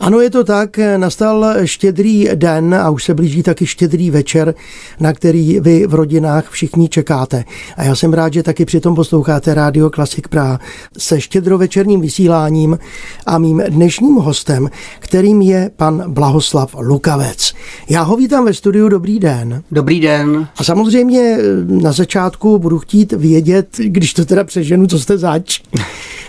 Ano, je to tak, nastal štědrý den a už se blíží taky štědrý večer, na který vy v rodinách všichni čekáte. A já jsem rád, že taky přitom posloucháte Rádio Klasik Praha se štědrovečerním vysíláním a mým dnešním hostem, kterým je pan Blahoslav Lukavec. Já ho vítám ve studiu, dobrý den. Dobrý den. A samozřejmě na začátku budu chtít vědět, když to teda přeženu, co jste zač,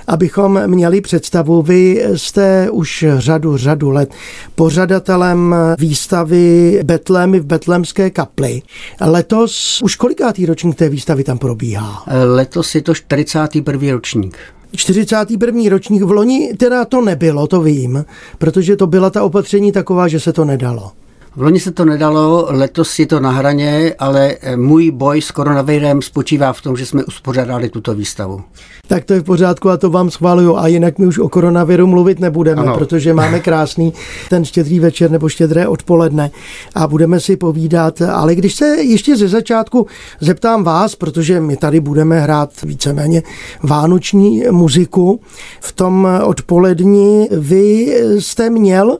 abychom měli představu. Vy jste už řadu řadu let pořadatelem výstavy Betlémy v Betlémské kapli. Letos už kolikátý ročník té výstavy tam probíhá? Letos je to 41. ročník. 41. ročník v loni teda to nebylo, to vím, protože to byla ta opatření taková, že se to nedalo. V loni se to nedalo, letos je to na hraně, ale můj boj s koronavirem spočívá v tom, že jsme uspořádali tuto výstavu. Tak to je v pořádku a to vám schváluju. A jinak my už o koronaviru mluvit nebudeme, ano. protože máme krásný ten štědrý večer nebo štědré odpoledne a budeme si povídat. Ale když se ještě ze začátku zeptám vás, protože my tady budeme hrát víceméně vánoční muziku, v tom odpolední vy jste měl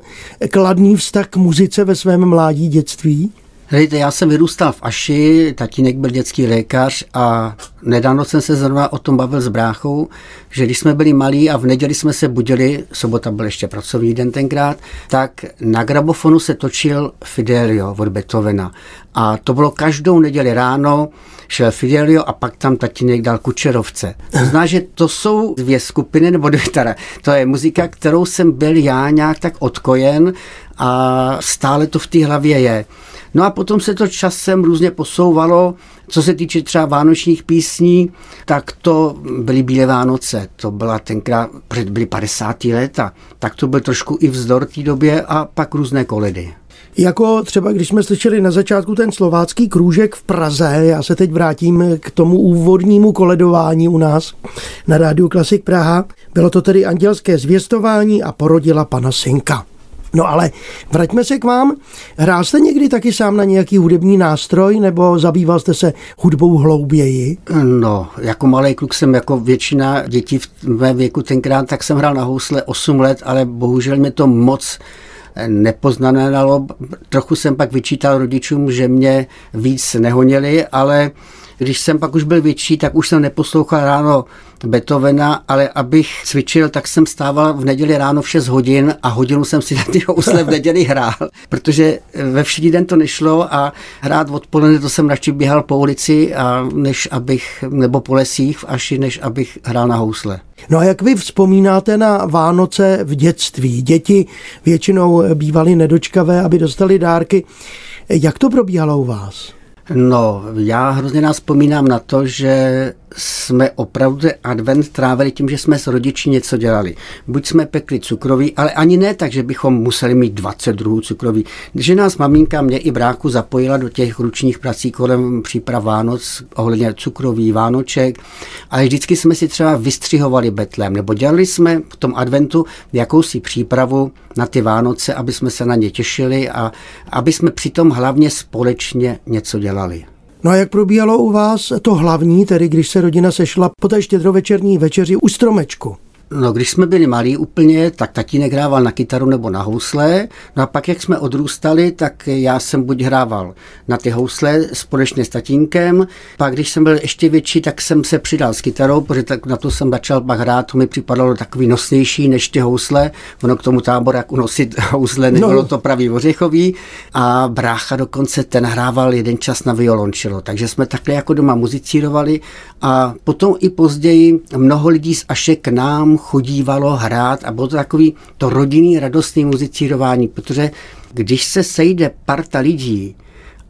kladný vztah k muzice ve svém mládí, dětství? Hejte, já jsem vyrůstal v Aši, tatínek byl dětský lékař a nedávno jsem se zrovna o tom bavil s bráchou, že když jsme byli malí a v neděli jsme se budili, sobota byl ještě pracovní den tenkrát, tak na grabofonu se točil Fidelio od Beethovena. A to bylo každou neděli ráno, šel Fidelio a pak tam tatínek dal Kučerovce. To znamená, že to jsou dvě skupiny, nebo dvě, teda, to je muzika, kterou jsem byl já nějak tak odkojen a stále to v té hlavě je. No a potom se to časem různě posouvalo. Co se týče třeba vánočních písní, tak to byly Bílé Vánoce. To byla tenkrát, před byly 50. léta. Tak to byl trošku i vzdor té době a pak různé koledy. Jako třeba, když jsme slyšeli na začátku ten slovácký krůžek v Praze, já se teď vrátím k tomu úvodnímu koledování u nás na rádiu Klasik Praha. Bylo to tedy andělské zvěstování a porodila pana synka. No ale vraťme se k vám. Hrál jste někdy taky sám na nějaký hudební nástroj nebo zabýval jste se hudbou hlouběji? No, jako malý kluk jsem jako většina dětí v mém věku tenkrát, tak jsem hrál na housle 8 let, ale bohužel mě to moc nepoznané dalo. Trochu jsem pak vyčítal rodičům, že mě víc nehonili, ale když jsem pak už byl větší, tak už jsem neposlouchal ráno Beethovena, ale abych cvičil, tak jsem stával v neděli ráno v 6 hodin a hodinu jsem si na ty housle v neděli hrál, protože ve všední den to nešlo a hrát odpoledne to jsem radši běhal po ulici, a než abych, nebo po lesích Aši, než abych hrál na housle. No a jak vy vzpomínáte na Vánoce v dětství? Děti většinou bývaly nedočkavé, aby dostali dárky. Jak to probíhalo u vás? No, já hrozně nás vzpomínám na to, že jsme opravdu advent trávili tím, že jsme s rodiči něco dělali. Buď jsme pekli cukroví, ale ani ne tak, že bychom museli mít 20 druhů cukroví. Že nás maminka mě i bráku zapojila do těch ručních prací kolem příprav Vánoc, ohledně cukroví, Vánoček. A vždycky jsme si třeba vystřihovali betlem, nebo dělali jsme v tom adventu jakousi přípravu na ty Vánoce, aby jsme se na ně těšili a aby jsme přitom hlavně společně něco dělali. No a jak probíhalo u vás to hlavní, tedy když se rodina sešla po té štědrovečerní večeři u stromečku? No, když jsme byli malí úplně, tak tatínek hrával na kytaru nebo na housle. No a pak, jak jsme odrůstali, tak já jsem buď hrával na ty housle společně s tatínkem. Pak, když jsem byl ještě větší, tak jsem se přidal s kytarou, protože tak na to jsem začal pak hrát. To mi připadalo takový nosnější než ty housle. Ono k tomu tábor, jak unosit housle, nebylo no. to pravý ořechový. A brácha dokonce ten hrával jeden čas na violončelo. Takže jsme takhle jako doma muzicírovali. A potom i později mnoho lidí z Ašek k nám chodívalo hrát a bylo to takový to rodinný radostný muzicírování, protože když se sejde parta lidí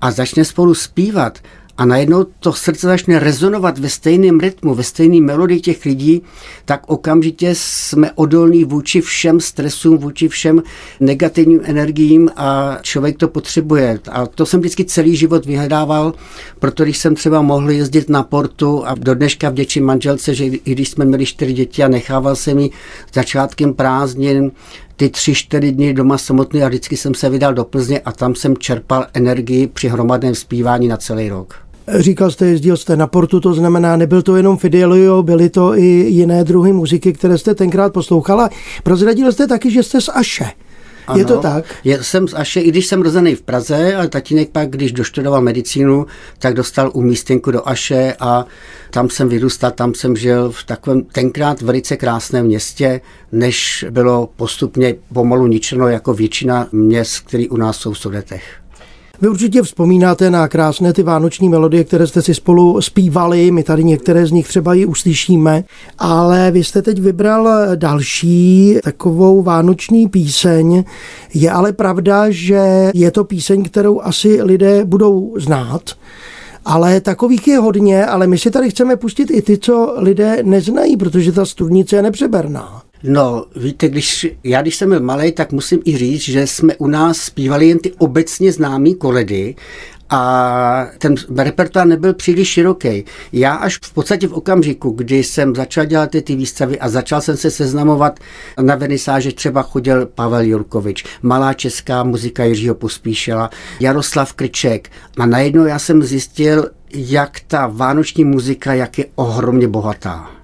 a začne spolu zpívat a najednou to srdce začne rezonovat ve stejném rytmu, ve stejné melodii těch lidí, tak okamžitě jsme odolní vůči všem stresům, vůči všem negativním energiím a člověk to potřebuje. A to jsem vždycky celý život vyhledával, proto když jsem třeba mohl jezdit na portu a do dneška vděčím manželce, že i když jsme měli čtyři děti a nechával jsem mi začátkem prázdnin ty tři, čtyři dny doma samotný a vždycky jsem se vydal do Plzně a tam jsem čerpal energii při hromadném zpívání na celý rok. Říkal jste, jezdil jste na portu, to znamená, nebyl to jenom Fidelio, byly to i jiné druhy muziky, které jste tenkrát poslouchala. Prozradil jste taky, že jste z Aše. Ano, je to tak? Je, jsem Aše, i když jsem rozený v Praze, ale tatínek pak, když doštudoval medicínu, tak dostal umístěnku do Aše a tam jsem vyrůstal, tam jsem žil v takovém tenkrát velice krásném městě, než bylo postupně pomalu ničeno jako většina měst, které u nás jsou v Sudetech. Vy určitě vzpomínáte na krásné ty vánoční melodie, které jste si spolu zpívali, my tady některé z nich třeba i uslyšíme, ale vy jste teď vybral další takovou vánoční píseň. Je ale pravda, že je to píseň, kterou asi lidé budou znát, ale takových je hodně, ale my si tady chceme pustit i ty, co lidé neznají, protože ta studnice je nepřeberná. No, víte, když, já když jsem byl malý, tak musím i říct, že jsme u nás zpívali jen ty obecně známé koledy a ten repertoár nebyl příliš široký. Já až v podstatě v okamžiku, kdy jsem začal dělat ty, ty výstavy a začal jsem se seznamovat na venisáže, třeba chodil Pavel Jurkovič, malá česká muzika Jiřího Pospíšela, Jaroslav Krček a najednou já jsem zjistil, jak ta vánoční muzika, jak je ohromně bohatá.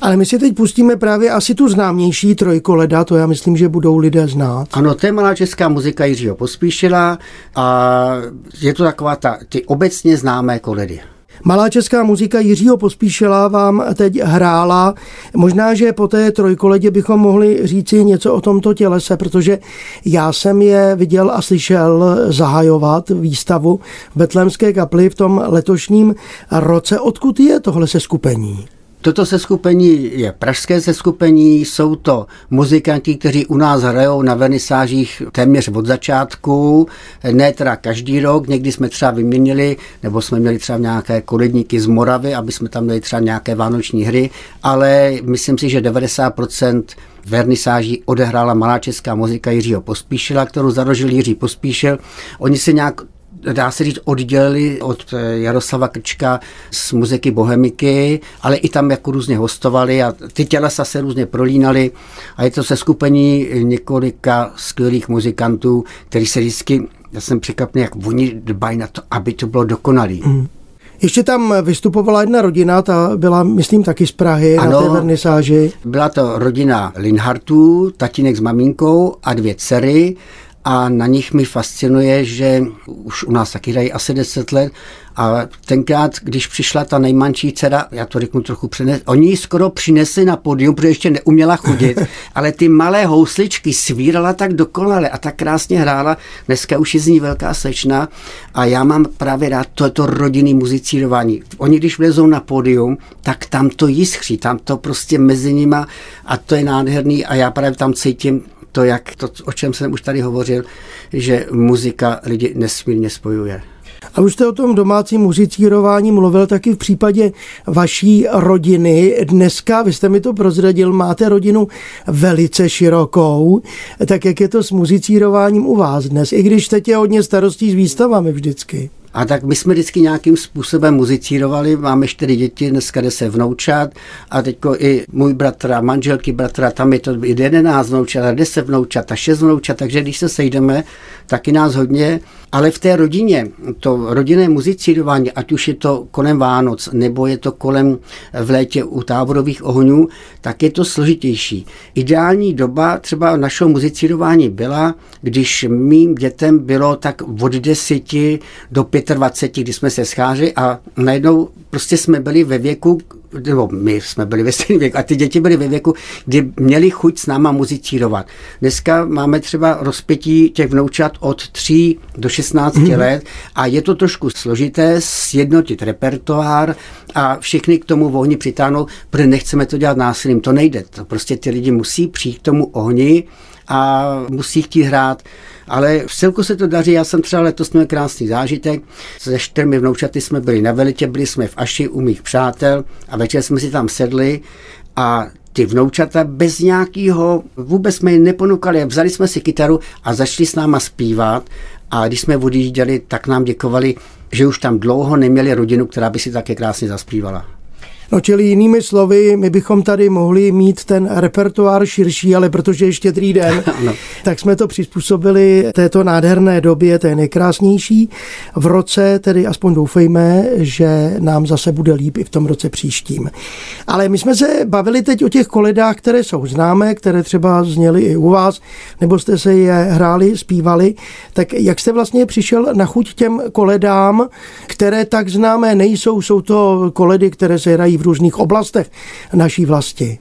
Ale my si teď pustíme právě asi tu známější trojkoleda, to já myslím, že budou lidé znát. Ano, to je malá česká muzika Jiřího Pospíšila a je to taková ta, ty obecně známé koledy. Malá česká muzika Jiřího Pospíšila vám teď hrála. Možná, že po té trojkoledě bychom mohli říci něco o tomto tělese, protože já jsem je viděl a slyšel zahajovat výstavu v Betlémské kapli v tom letošním roce. Odkud je tohle se skupení? Toto seskupení je pražské seskupení, jsou to muzikanti, kteří u nás hrajou na vernisážích téměř od začátku, ne teda každý rok, někdy jsme třeba vyměnili, nebo jsme měli třeba nějaké koledníky z Moravy, aby jsme tam měli třeba nějaké vánoční hry, ale myslím si, že 90% vernisáží odehrála malá česká muzika Jiřího Pospíšila, kterou zarožil Jiří Pospíšil. Oni se nějak dá se říct, oddělili od eh, Jaroslava Krčka z muziky Bohemiky, ale i tam jako různě hostovali a ty tělesa se různě prolínali a je to se skupení několika skvělých muzikantů, který se vždycky, já jsem překvapený, jak oni dbají na to, aby to bylo dokonalý. Mm. Ještě tam vystupovala jedna rodina, ta byla, myslím, taky z Prahy ano, na té vernisáži. Byla to rodina Linhartů, tatínek s maminkou a dvě dcery a na nich mi fascinuje, že už u nás taky dají asi 10 let a tenkrát, když přišla ta nejmanší dcera, já to řeknu trochu přenes, oni ji skoro přinesli na podium, protože ještě neuměla chodit, ale ty malé housličky svírala tak dokonale a tak krásně hrála. Dneska už je z ní velká slečna a já mám právě rád toto rodinný muzicírování. Oni, když vlezou na pódium, tak tam to jiskří, tam to prostě mezi nima a to je nádherný a já právě tam cítím to, jak to, o čem jsem už tady hovořil, že muzika lidi nesmírně spojuje. A už jste o tom domácím muzicírování mluvil taky v případě vaší rodiny. Dneska, vy jste mi to prozradil, máte rodinu velice širokou. Tak jak je to s muzicírováním u vás dnes? I když teď je hodně starostí s výstavami vždycky. A tak my jsme vždycky nějakým způsobem muzicírovali, máme čtyři děti, dneska se vnoučat. A teď i můj bratr a manželky bratra, tam je to jedenáct vnoučat a deset vnoučat a šest vnoučat, takže když se sejdeme, taky nás hodně, ale v té rodině, to rodinné muzicírování, ať už je to kolem Vánoc, nebo je to kolem v létě u táborových ohňů, tak je to složitější. Ideální doba třeba našeho muzicírování byla, když mým dětem bylo tak od deseti do 25, kdy jsme se scházeli a najednou prostě jsme byli ve věku, nebo my jsme byli ve stejném věku a ty děti byly ve věku, kdy měli chuť s náma muzicírovat. Dneska máme třeba rozpětí těch vnoučat od 3 do 16 mm. let a je to trošku složité sjednotit repertoár a všichni k tomu ohni přitáhnout, protože nechceme to dělat násilím. To nejde. To prostě ty lidi musí přijít k tomu ohni a musí chtít hrát. Ale v celku se to daří, já jsem třeba letos měl krásný zážitek, se čtyřmi vnoučaty jsme byli na Velitě, byli jsme v Aši u mých přátel a večer jsme si tam sedli a ty vnoučata bez nějakého, vůbec jsme je neponukali, vzali jsme si kytaru a začali s náma zpívat a když jsme odjížděli, tak nám děkovali, že už tam dlouho neměli rodinu, která by si také krásně zaspívala. No čili jinými slovy, my bychom tady mohli mít ten repertoár širší, ale protože je štědrý den, no. tak jsme to přizpůsobili této nádherné době, té nejkrásnější. V roce tedy aspoň doufejme, že nám zase bude líp i v tom roce příštím. Ale my jsme se bavili teď o těch koledách, které jsou známé, které třeba zněly i u vás, nebo jste se je hráli, zpívali. Tak jak jste vlastně přišel na chuť těm koledám, které tak známé nejsou, jsou to koledy, které se hrají v různých oblastech naší vlasti.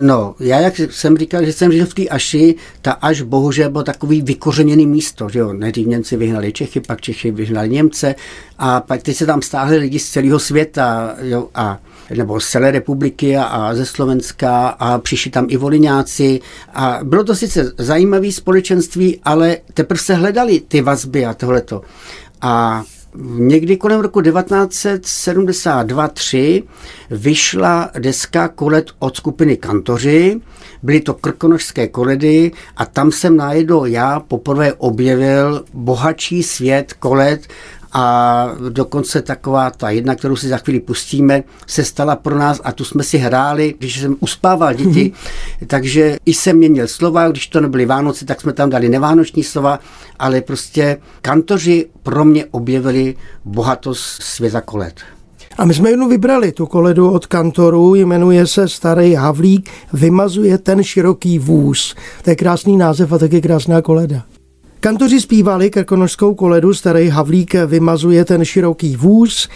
No, já jak jsem říkal, že jsem žil v té Aši, ta Až bohužel bylo takový vykořeněný místo, že jo, nejdřív Němci vyhnali Čechy, pak Čechy vyhnali Němce a pak teď se tam stáhli lidi z celého světa, jo, a nebo z celé republiky a, a ze Slovenska a přišli tam i voliňáci a bylo to sice zajímavé společenství, ale teprve se hledali ty vazby a tohleto. A Někdy kolem roku 1972-3 vyšla deska kolet od skupiny Kantoři, byly to krkonožské koledy a tam jsem najednou já poprvé objevil bohatší svět kolet a dokonce taková ta jedna, kterou si za chvíli pustíme, se stala pro nás a tu jsme si hráli, když jsem uspával děti, takže i jsem měnil slova, když to nebyly Vánoce, tak jsme tam dali nevánoční slova, ale prostě kantoři pro mě objevili bohatost světa kolet. A my jsme jednu vybrali, tu koledu od kantoru, jmenuje se Starý Havlík, vymazuje ten široký vůz. To je krásný název a taky krásná koleda. Kantoři zpívali krkonožskou koledu Starý Havlík vymazuje ten široký vůz.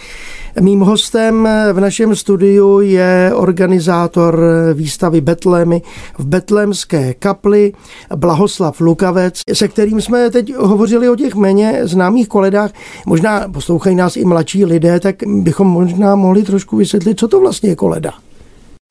Mým hostem v našem studiu je organizátor výstavy Betlémy v Betlémské kapli Blahoslav Lukavec, se kterým jsme teď hovořili o těch méně známých koledách. Možná poslouchají nás i mladší lidé, tak bychom možná mohli trošku vysvětlit, co to vlastně je koleda.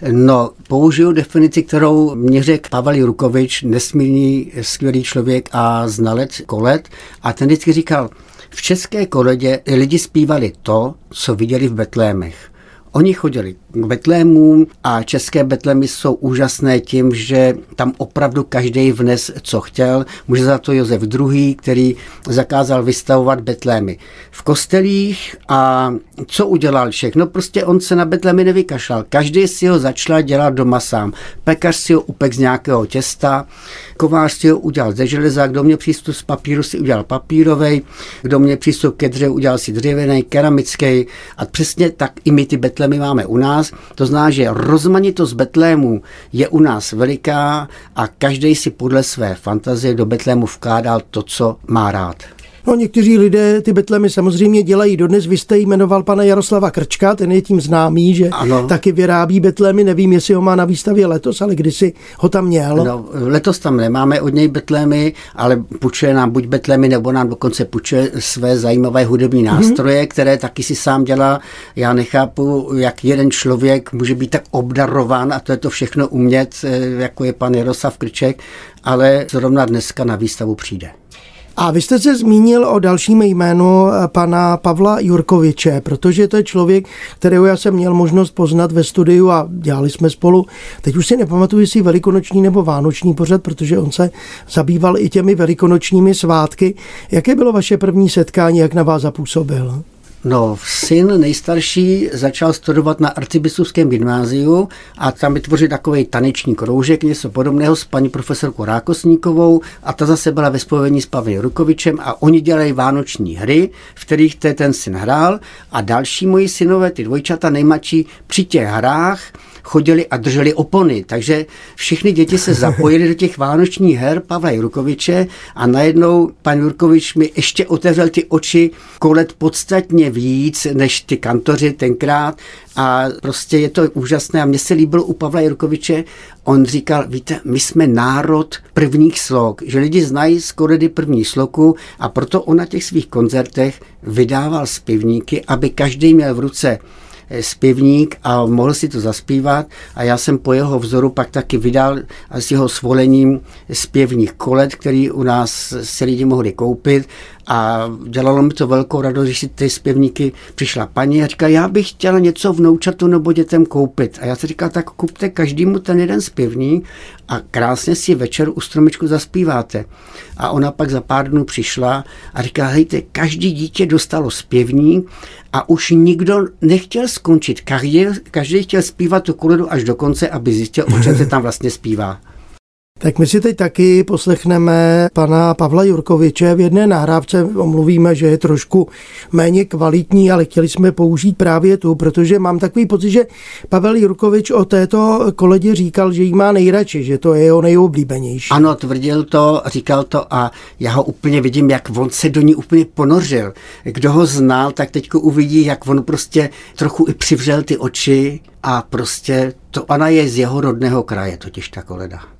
No, použiju definici, kterou mě řekl Pavel Jurukovič, nesmírný, skvělý člověk a znalec kolet. A ten vždycky říkal, v české koledě lidi zpívali to, co viděli v Betlémech. Oni chodili k Betlémům a české Betlémy jsou úžasné tím, že tam opravdu každý vnes, co chtěl. Může za to Josef II., který zakázal vystavovat Betlémy v kostelích a co udělal všechno? Prostě on se na Betlémy nevykašlal. Každý si ho začal dělat doma sám. Pekař si ho upek z nějakého těsta, kovář si ho udělal ze železa, kdo mě přístup z papíru si udělal papírový, kdo mě přístup ke dřevu udělal si dřevěný, keramický a přesně tak i my ty Betlémy máme u nás. To znamená, že rozmanitost Betlémů je u nás veliká a každý si podle své fantazie do Betlému vkládal to, co má rád. No, někteří lidé ty betlemy samozřejmě dělají dodnes. Vy jste jmenoval pana Jaroslava Krčka, ten je tím známý, že ano. taky vyrábí betlemy. Nevím, jestli ho má na výstavě letos, ale kdysi ho tam měl. No, letos tam nemáme od něj betlemy, ale půjčuje nám buď betlemy, nebo nám dokonce půjčuje své zajímavé hudební mhm. nástroje, mm-hmm. které taky si sám dělá. Já nechápu, jak jeden člověk může být tak obdarován a to je to všechno umět, eh, jako je pan Jaroslav Krček, ale zrovna dneska na výstavu přijde. A vy jste se zmínil o dalším jménu eh, pana Pavla Jurkoviče, protože to je člověk, kterého já jsem měl možnost poznat ve studiu a dělali jsme spolu. Teď už si nepamatuju, jestli velikonoční nebo vánoční pořad, protože on se zabýval i těmi velikonočními svátky. Jaké bylo vaše první setkání, jak na vás zapůsobil? No, syn nejstarší začal studovat na arcibiskupském gymnáziu a tam vytvořil takový taneční kroužek, něco podobného s paní profesorkou Rákosníkovou a ta zase byla ve spojení s Pavlem Rukovičem a oni dělají vánoční hry, v kterých ten syn hrál a další moji synové, ty dvojčata nejmladší, při těch hrách chodili a drželi opony. Takže všechny děti se zapojili do těch vánočních her Pavla Jurkoviče a najednou pan Jurkovič mi ještě otevřel ty oči kolet podstatně víc než ty kantoři tenkrát a prostě je to úžasné a mně se líbilo u Pavla Jurkoviče, on říkal, víte, my jsme národ prvních slok, že lidi znají z koredy první sloku a proto on na těch svých koncertech vydával zpěvníky, aby každý měl v ruce zpěvník a mohl si to zaspívat a já jsem po jeho vzoru pak taky vydal s jeho svolením zpěvních kolet, který u nás se lidi mohli koupit A dělalo mi to velkou radost, když si ty zpěvníky přišla paní a říká, já bych chtěla něco vnoučatu nebo dětem koupit. A já si říkal, tak kupte každému ten jeden zpěvník a krásně si večer u stromečku zaspíváte. A ona pak za pár dnů přišla a říká, hejte, každý dítě dostalo zpěvník a už nikdo nechtěl skončit kariéru, každý chtěl zpívat tu koledu až do konce, aby zjistil, o čem se tam vlastně zpívá. Tak my si teď taky poslechneme pana Pavla Jurkoviče. V jedné nahrávce omluvíme, že je trošku méně kvalitní, ale chtěli jsme použít právě tu, protože mám takový pocit, že Pavel Jurkovič o této koledě říkal, že jí má nejradši, že to je jeho nejoblíbenější. Ano, tvrdil to, říkal to a já ho úplně vidím, jak on se do ní úplně ponořil. Kdo ho znal, tak teď uvidí, jak on prostě trochu i přivřel ty oči a prostě to ona je z jeho rodného kraje, totiž ta koleda.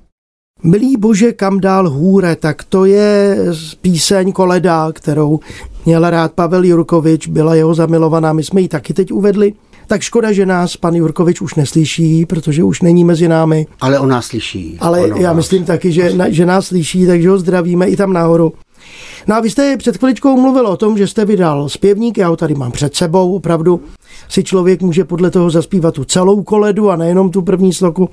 Milý bože, kam dál hůre, tak to je píseň Koleda, kterou měl rád Pavel Jurkovič, byla jeho zamilovaná, my jsme ji taky teď uvedli. Tak škoda, že nás pan Jurkovič už neslyší, protože už není mezi námi. Ale on nás slyší. Ale ono já nás. myslím taky, že, že nás slyší, takže ho zdravíme i tam nahoru. No a vy jste před chviličkou mluvil o tom, že jste vydal zpěvník, já ho tady mám před sebou, opravdu si člověk může podle toho zaspívat tu celou koledu a nejenom tu první sloku,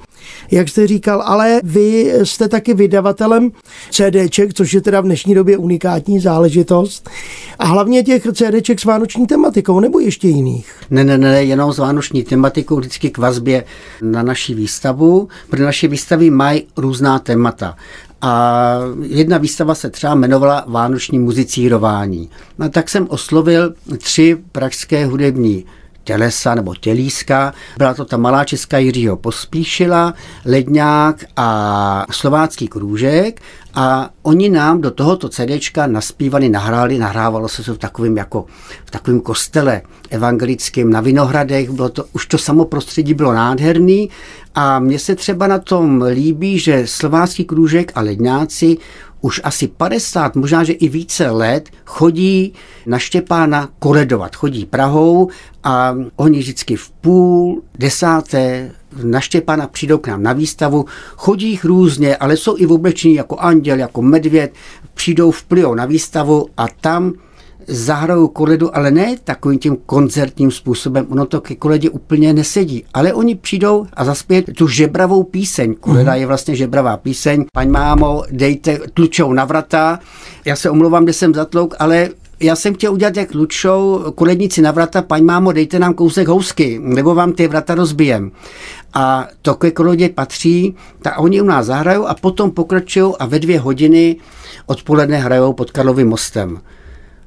jak jste říkal, ale vy jste taky vydavatelem CDček, což je teda v dnešní době unikátní záležitost a hlavně těch CDček s vánoční tematikou nebo ještě jiných. Ne, ne, ne, jenom s vánoční tematikou, vždycky k vazbě na naší výstavu, protože naše výstavy mají různá témata. A jedna výstava se třeba jmenovala Vánoční muzicírování. No, tak jsem oslovil tři pražské hudební tělesa nebo tělíska. Byla to ta malá česká Jiřího Pospíšila, Ledňák a Slovácký krůžek. A oni nám do tohoto CDčka naspívali, nahráli, nahrávalo se to v takovém jako v takovém kostele evangelickém na Vinohradech, bylo to, už to samo prostředí bylo nádherný. A mně se třeba na tom líbí, že Slovácký krůžek a Ledňáci už asi 50, možná, že i více let chodí na Štěpána koledovat. Chodí Prahou a oni vždycky v půl desáté na Štěpána přijdou k nám na výstavu, chodí jich různě, ale jsou i v oblečení jako anděl, jako medvěd, přijdou vplyou na výstavu a tam zahrajou koledu, ale ne takovým tím koncertním způsobem, ono to ke koledě úplně nesedí, ale oni přijdou a zaspějí tu žebravou píseň. Koleda mm-hmm. je vlastně žebravá píseň. Paň mámo, dejte tlučou na vrata. Já se omlouvám, že jsem zatlouk, ale já jsem chtěl udělat jak Lučou, koledníci na vrata, paň mámo, dejte nám kousek housky, nebo vám ty vrata rozbijem. A to ke kolodě patří, tak oni u nás zahrajou a potom pokračují a ve dvě hodiny odpoledne hrajou pod Karlovým mostem.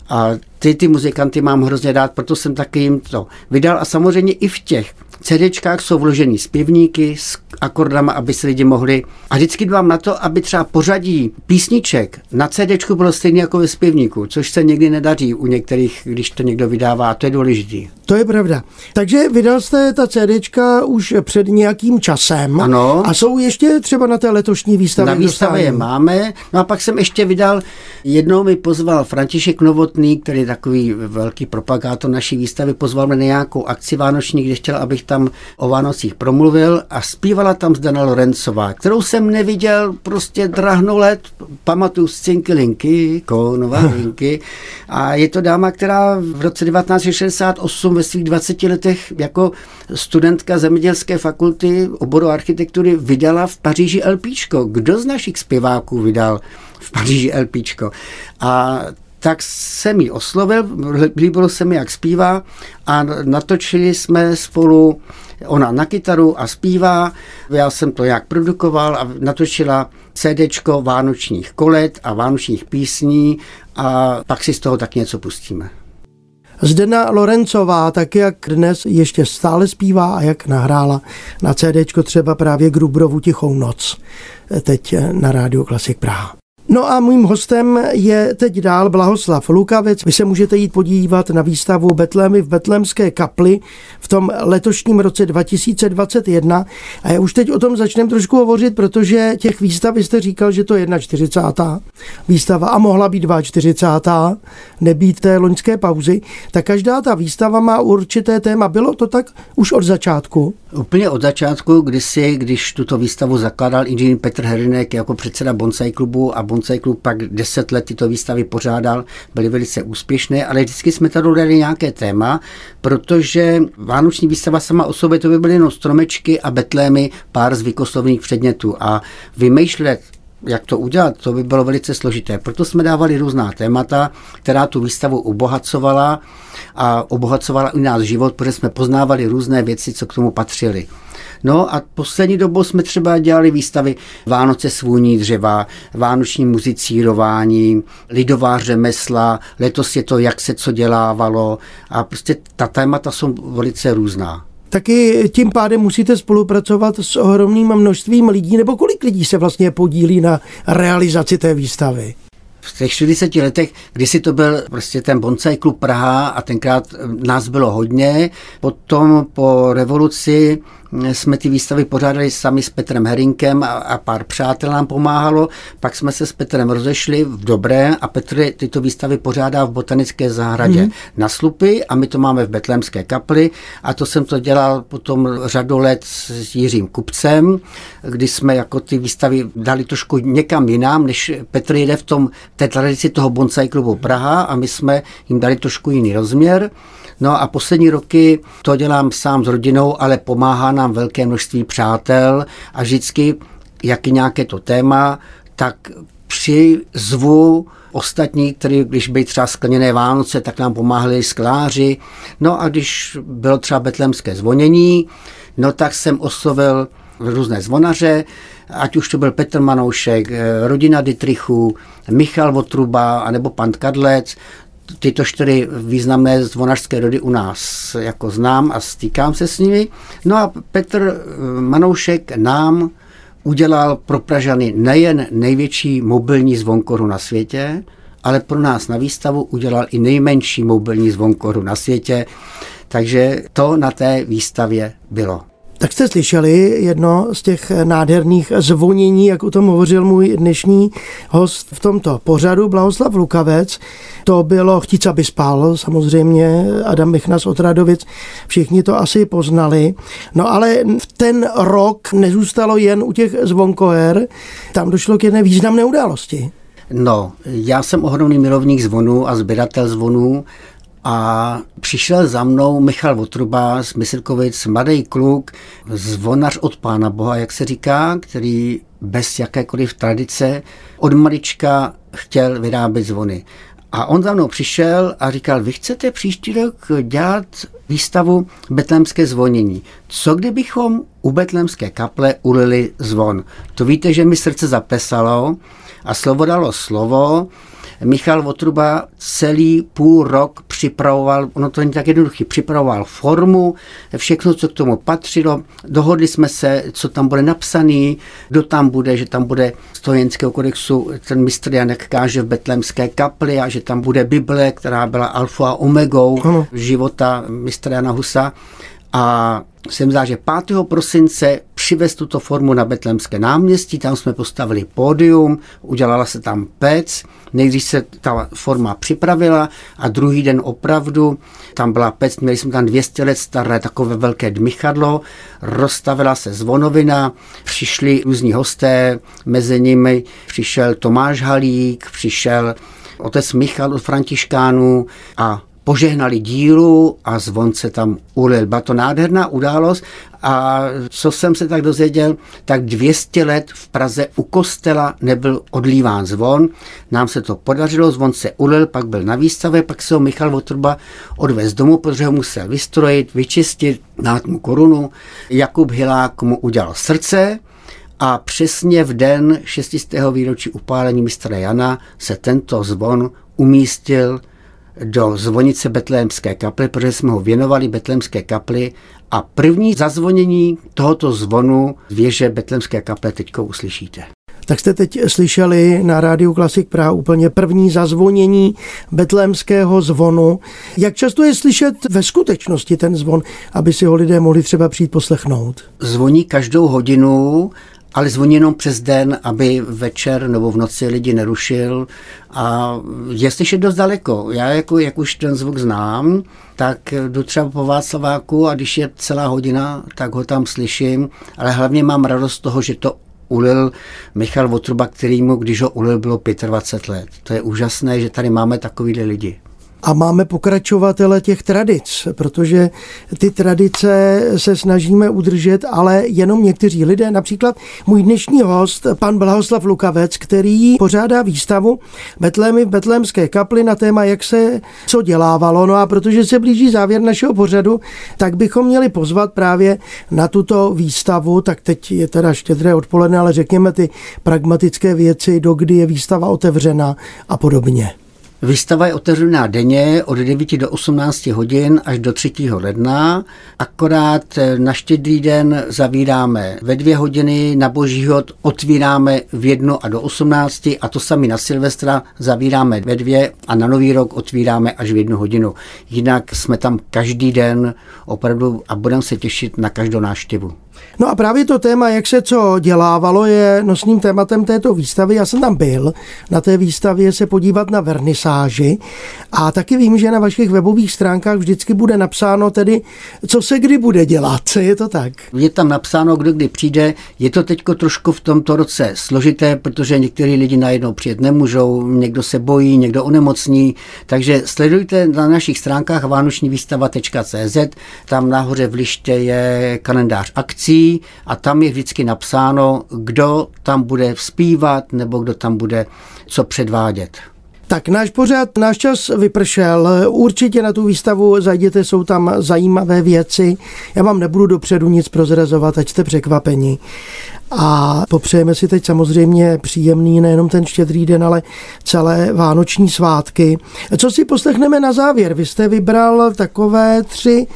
A ty, ty muzikanty mám hrozně rád, proto jsem taky jim to vydal. A samozřejmě i v těch CDčkách jsou vložený zpěvníky s akordama, aby se lidi mohli. A vždycky dbám na to, aby třeba pořadí písniček na CDčku bylo stejné jako ve zpěvníku, což se někdy nedaří u některých, když to někdo vydává. To je důležité. To je pravda. Takže vydal jste ta CDčka už před nějakým časem. Ano. A jsou ještě třeba na té letošní výstavě? Na výstavě je máme. No a pak jsem ještě vydal, jednou mi pozval František Novotný, který je takový velký propagátor naší výstavy, pozval mě na nějakou akci vánoční, kde chtěl, abych tam o Vánocích promluvil a zpívala tam Zdana Lorencová, kterou jsem neviděl prostě drahno let, pamatuju z Cinky Konovalinky a je to dáma, která v roce 1968 ve svých 20 letech jako studentka zemědělské fakulty oboru architektury vydala v Paříži LPčko. Kdo z našich zpěváků vydal v Paříži LPčko? A tak jsem ji oslovil, líbilo se mi, jak zpívá a natočili jsme spolu ona na kytaru a zpívá. Já jsem to jak produkoval a natočila CDčko vánočních kolet a vánočních písní a pak si z toho tak něco pustíme. Zdena Lorencová, tak jak dnes ještě stále zpívá a jak nahrála na CDčko třeba právě Grubrovu Tichou noc, teď na rádiu Klasik Praha. No a mým hostem je teď dál Blahoslav Lukavec. Vy se můžete jít podívat na výstavu Betlémy v Betlémské kapli v tom letošním roce 2021. A já už teď o tom začneme trošku hovořit, protože těch výstav, jste říkal, že to je 41. výstava a mohla být 42. nebýt té loňské pauzy. Tak každá ta výstava má určité téma. Bylo to tak už od začátku? Úplně od začátku, kdysi, když tuto výstavu zakládal inženýr Petr Herinek jako předseda Bonsai klubu a Bonsai klub pak deset let tyto výstavy pořádal, byly velice úspěšné, ale vždycky jsme tady dali nějaké téma, protože Vánoční výstava sama o sobě to by byly jenom stromečky a betlémy, pár zvykoslovných předmětů. A vymýšlet jak to udělat, to by bylo velice složité. Proto jsme dávali různá témata, která tu výstavu obohacovala a obohacovala i nás život, protože jsme poznávali různé věci, co k tomu patřily. No a poslední dobou jsme třeba dělali výstavy Vánoce svůní dřeva, vánoční muzicírování, lidová řemesla, letos je to, jak se co dělávalo a prostě ta témata jsou velice různá taky tím pádem musíte spolupracovat s ohromným množstvím lidí, nebo kolik lidí se vlastně podílí na realizaci té výstavy? v těch 40 letech, kdysi to byl prostě ten Bonsai klub Praha a tenkrát nás bylo hodně. Potom po revoluci jsme ty výstavy pořádali sami s Petrem Herinkem a, a pár přátel nám pomáhalo. Pak jsme se s Petrem rozešli v dobré a Petr tyto výstavy pořádá v botanické zahradě mm. na Slupy a my to máme v Betlémské kapli a to jsem to dělal potom řadu let s Jiřím Kupcem, kdy jsme jako ty výstavy dali trošku někam jinam, než Petr jde v tom té tradici toho bonsai klubu Praha a my jsme jim dali trošku jiný rozměr. No a poslední roky to dělám sám s rodinou, ale pomáhá nám velké množství přátel a vždycky, jak je nějaké to téma, tak přizvu ostatní, kteří, když byly třeba skleněné Vánoce, tak nám pomáhali skláři. No a když bylo třeba betlemské zvonění, no tak jsem oslovil různé zvonaře, ať už to byl Petr Manoušek, eh, rodina Dietrichů, Michal Votruba, anebo pan Kadlec, tyto čtyři významné zvonařské rody u nás jako znám a stýkám se s nimi. No a Petr eh, Manoušek nám udělal pro Pražany nejen největší mobilní zvonkoru na světě, ale pro nás na výstavu udělal i nejmenší mobilní zvonkoru na světě. Takže to na té výstavě bylo. Tak jste slyšeli jedno z těch nádherných zvonění, jak o tom hovořil můj dnešní host v tomto pořadu, Blahoslav Lukavec. To bylo Chtíc, aby spál, samozřejmě, Adam Michnas od Radovic, všichni to asi poznali. No ale v ten rok nezůstalo jen u těch zvonkoher, tam došlo k jedné významné události. No, já jsem ohromný milovník zvonů a sběratel zvonů a přišel za mnou Michal Votruba z Myslikovic, mladý kluk, zvonař od Pána Boha, jak se říká, který bez jakékoliv tradice od malička chtěl vyrábět zvony. A on za mnou přišel a říkal, vy chcete příští rok dělat výstavu Betlémské zvonění. Co kdybychom u Betlémské kaple ulili zvon? To víte, že mi srdce zapesalo a slovo dalo slovo Michal Votruba celý půl rok připravoval, ono to není tak jednoduché, připravoval formu, všechno, co k tomu patřilo. Dohodli jsme se, co tam bude napsaný, kdo tam bude, že tam bude stojenského kodexu ten mistr Janek káže v betlemské kapli a že tam bude Bible, která byla alfa a omegou ano. života mistra Jana Husa. A jsem zdá, že 5. prosince přivez tuto formu na Betlemské náměstí, tam jsme postavili pódium, udělala se tam pec, nejdřív se ta forma připravila a druhý den opravdu tam byla pec, měli jsme tam 200 let staré takové velké dmychadlo, rozstavila se zvonovina, přišli různí hosté, mezi nimi přišel Tomáš Halík, přišel otec Michal od Františkánů a požehnali dílu a zvon se tam ulil. Byla to nádherná událost a co jsem se tak dozvěděl, tak 200 let v Praze u kostela nebyl odlíván zvon. Nám se to podařilo, zvon se ulil, pak byl na výstavě, pak se ho Michal Votrba odvez domů, protože ho musel vystrojit, vyčistit, dát mu korunu. Jakub Hilák mu udělal srdce, a přesně v den 600. výročí upálení mistra Jana se tento zvon umístil do zvonice Betlémské kaply, protože jsme ho věnovali Betlémské kapli a první zazvonění tohoto zvonu věže Betlémské kaple teďko uslyšíte. Tak jste teď slyšeli na rádiu Klasik Praha úplně první zazvonění betlémského zvonu. Jak často je slyšet ve skutečnosti ten zvon, aby si ho lidé mohli třeba přijít poslechnout? Zvoní každou hodinu ale zvoní jenom přes den, aby večer nebo v noci lidi nerušil a je slyšet dost daleko. Já jako, jak už ten zvuk znám, tak jdu třeba po Václaváku a když je celá hodina, tak ho tam slyším, ale hlavně mám radost z toho, že to ulil Michal Votruba, který mu, když ho ulil, bylo 25 let. To je úžasné, že tady máme takovýhle lidi a máme pokračovatele těch tradic, protože ty tradice se snažíme udržet, ale jenom někteří lidé, například můj dnešní host, pan Blahoslav Lukavec, který pořádá výstavu Betlémy v Betlémské kapli na téma, jak se co dělávalo. No a protože se blíží závěr našeho pořadu, tak bychom měli pozvat právě na tuto výstavu, tak teď je teda štědré odpoledne, ale řekněme ty pragmatické věci, do kdy je výstava otevřena a podobně. Výstava je otevřená denně od 9 do 18 hodin až do 3. ledna. Akorát na štědrý den zavíráme ve dvě hodiny, na boží hod otvíráme v jednu a do 18 a to sami na Silvestra zavíráme ve dvě a na Nový rok otvíráme až v jednu hodinu. Jinak jsme tam každý den opravdu a budeme se těšit na každou návštěvu. No a právě to téma, jak se co dělávalo, je nosným tématem této výstavy. Já jsem tam byl na té výstavě se podívat na vernisáži a taky vím, že na vašich webových stránkách vždycky bude napsáno tedy, co se kdy bude dělat. Je to tak? Je tam napsáno, kdo kdy přijde. Je to teď trošku v tomto roce složité, protože někteří lidi najednou přijet nemůžou, někdo se bojí, někdo onemocní, takže sledujte na našich stránkách vánočnívýstava.cz, tam nahoře v liště je kalendář akcí, a tam je vždycky napsáno, kdo tam bude vzpívat nebo kdo tam bude co předvádět. Tak náš pořád, náš čas vypršel. Určitě na tu výstavu zajděte, jsou tam zajímavé věci. Já vám nebudu dopředu nic prozrazovat, ať jste překvapeni. A popřejeme si teď samozřejmě příjemný nejenom ten štědrý den, ale celé vánoční svátky. Co si poslechneme na závěr? Vy jste vybral takové tři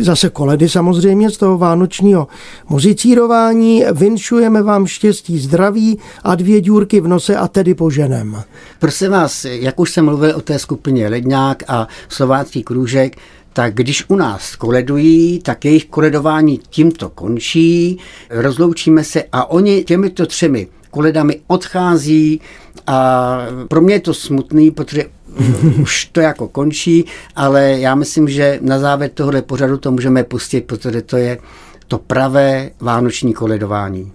zase koledy samozřejmě z toho vánočního muzicírování. Vinšujeme vám štěstí, zdraví a dvě důrky v nose a tedy poženem. Prosím vás, jak už jsem mluvil o té skupině Ledňák a Slovácký krůžek, tak když u nás koledují, tak jejich koledování tímto končí, rozloučíme se a oni těmito třemi koledami odchází a pro mě je to smutný, protože už to jako končí, ale já myslím, že na závěr tohohle pořadu to můžeme pustit, protože to je to pravé vánoční koledování.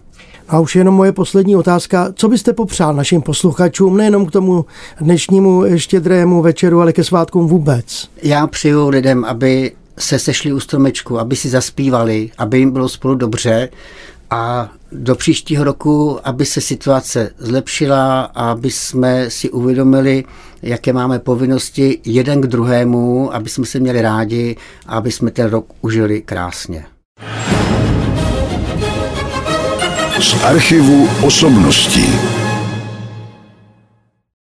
A už jenom moje poslední otázka. Co byste popřál našim posluchačům, nejenom k tomu dnešnímu štědrému večeru, ale ke svátkům vůbec? Já přeju lidem, aby se sešli u stromečku, aby si zaspívali, aby jim bylo spolu dobře a do příštího roku, aby se situace zlepšila, aby jsme si uvědomili, jaké máme povinnosti jeden k druhému, aby jsme se měli rádi a aby jsme ten rok užili krásně. Z archivu osobností.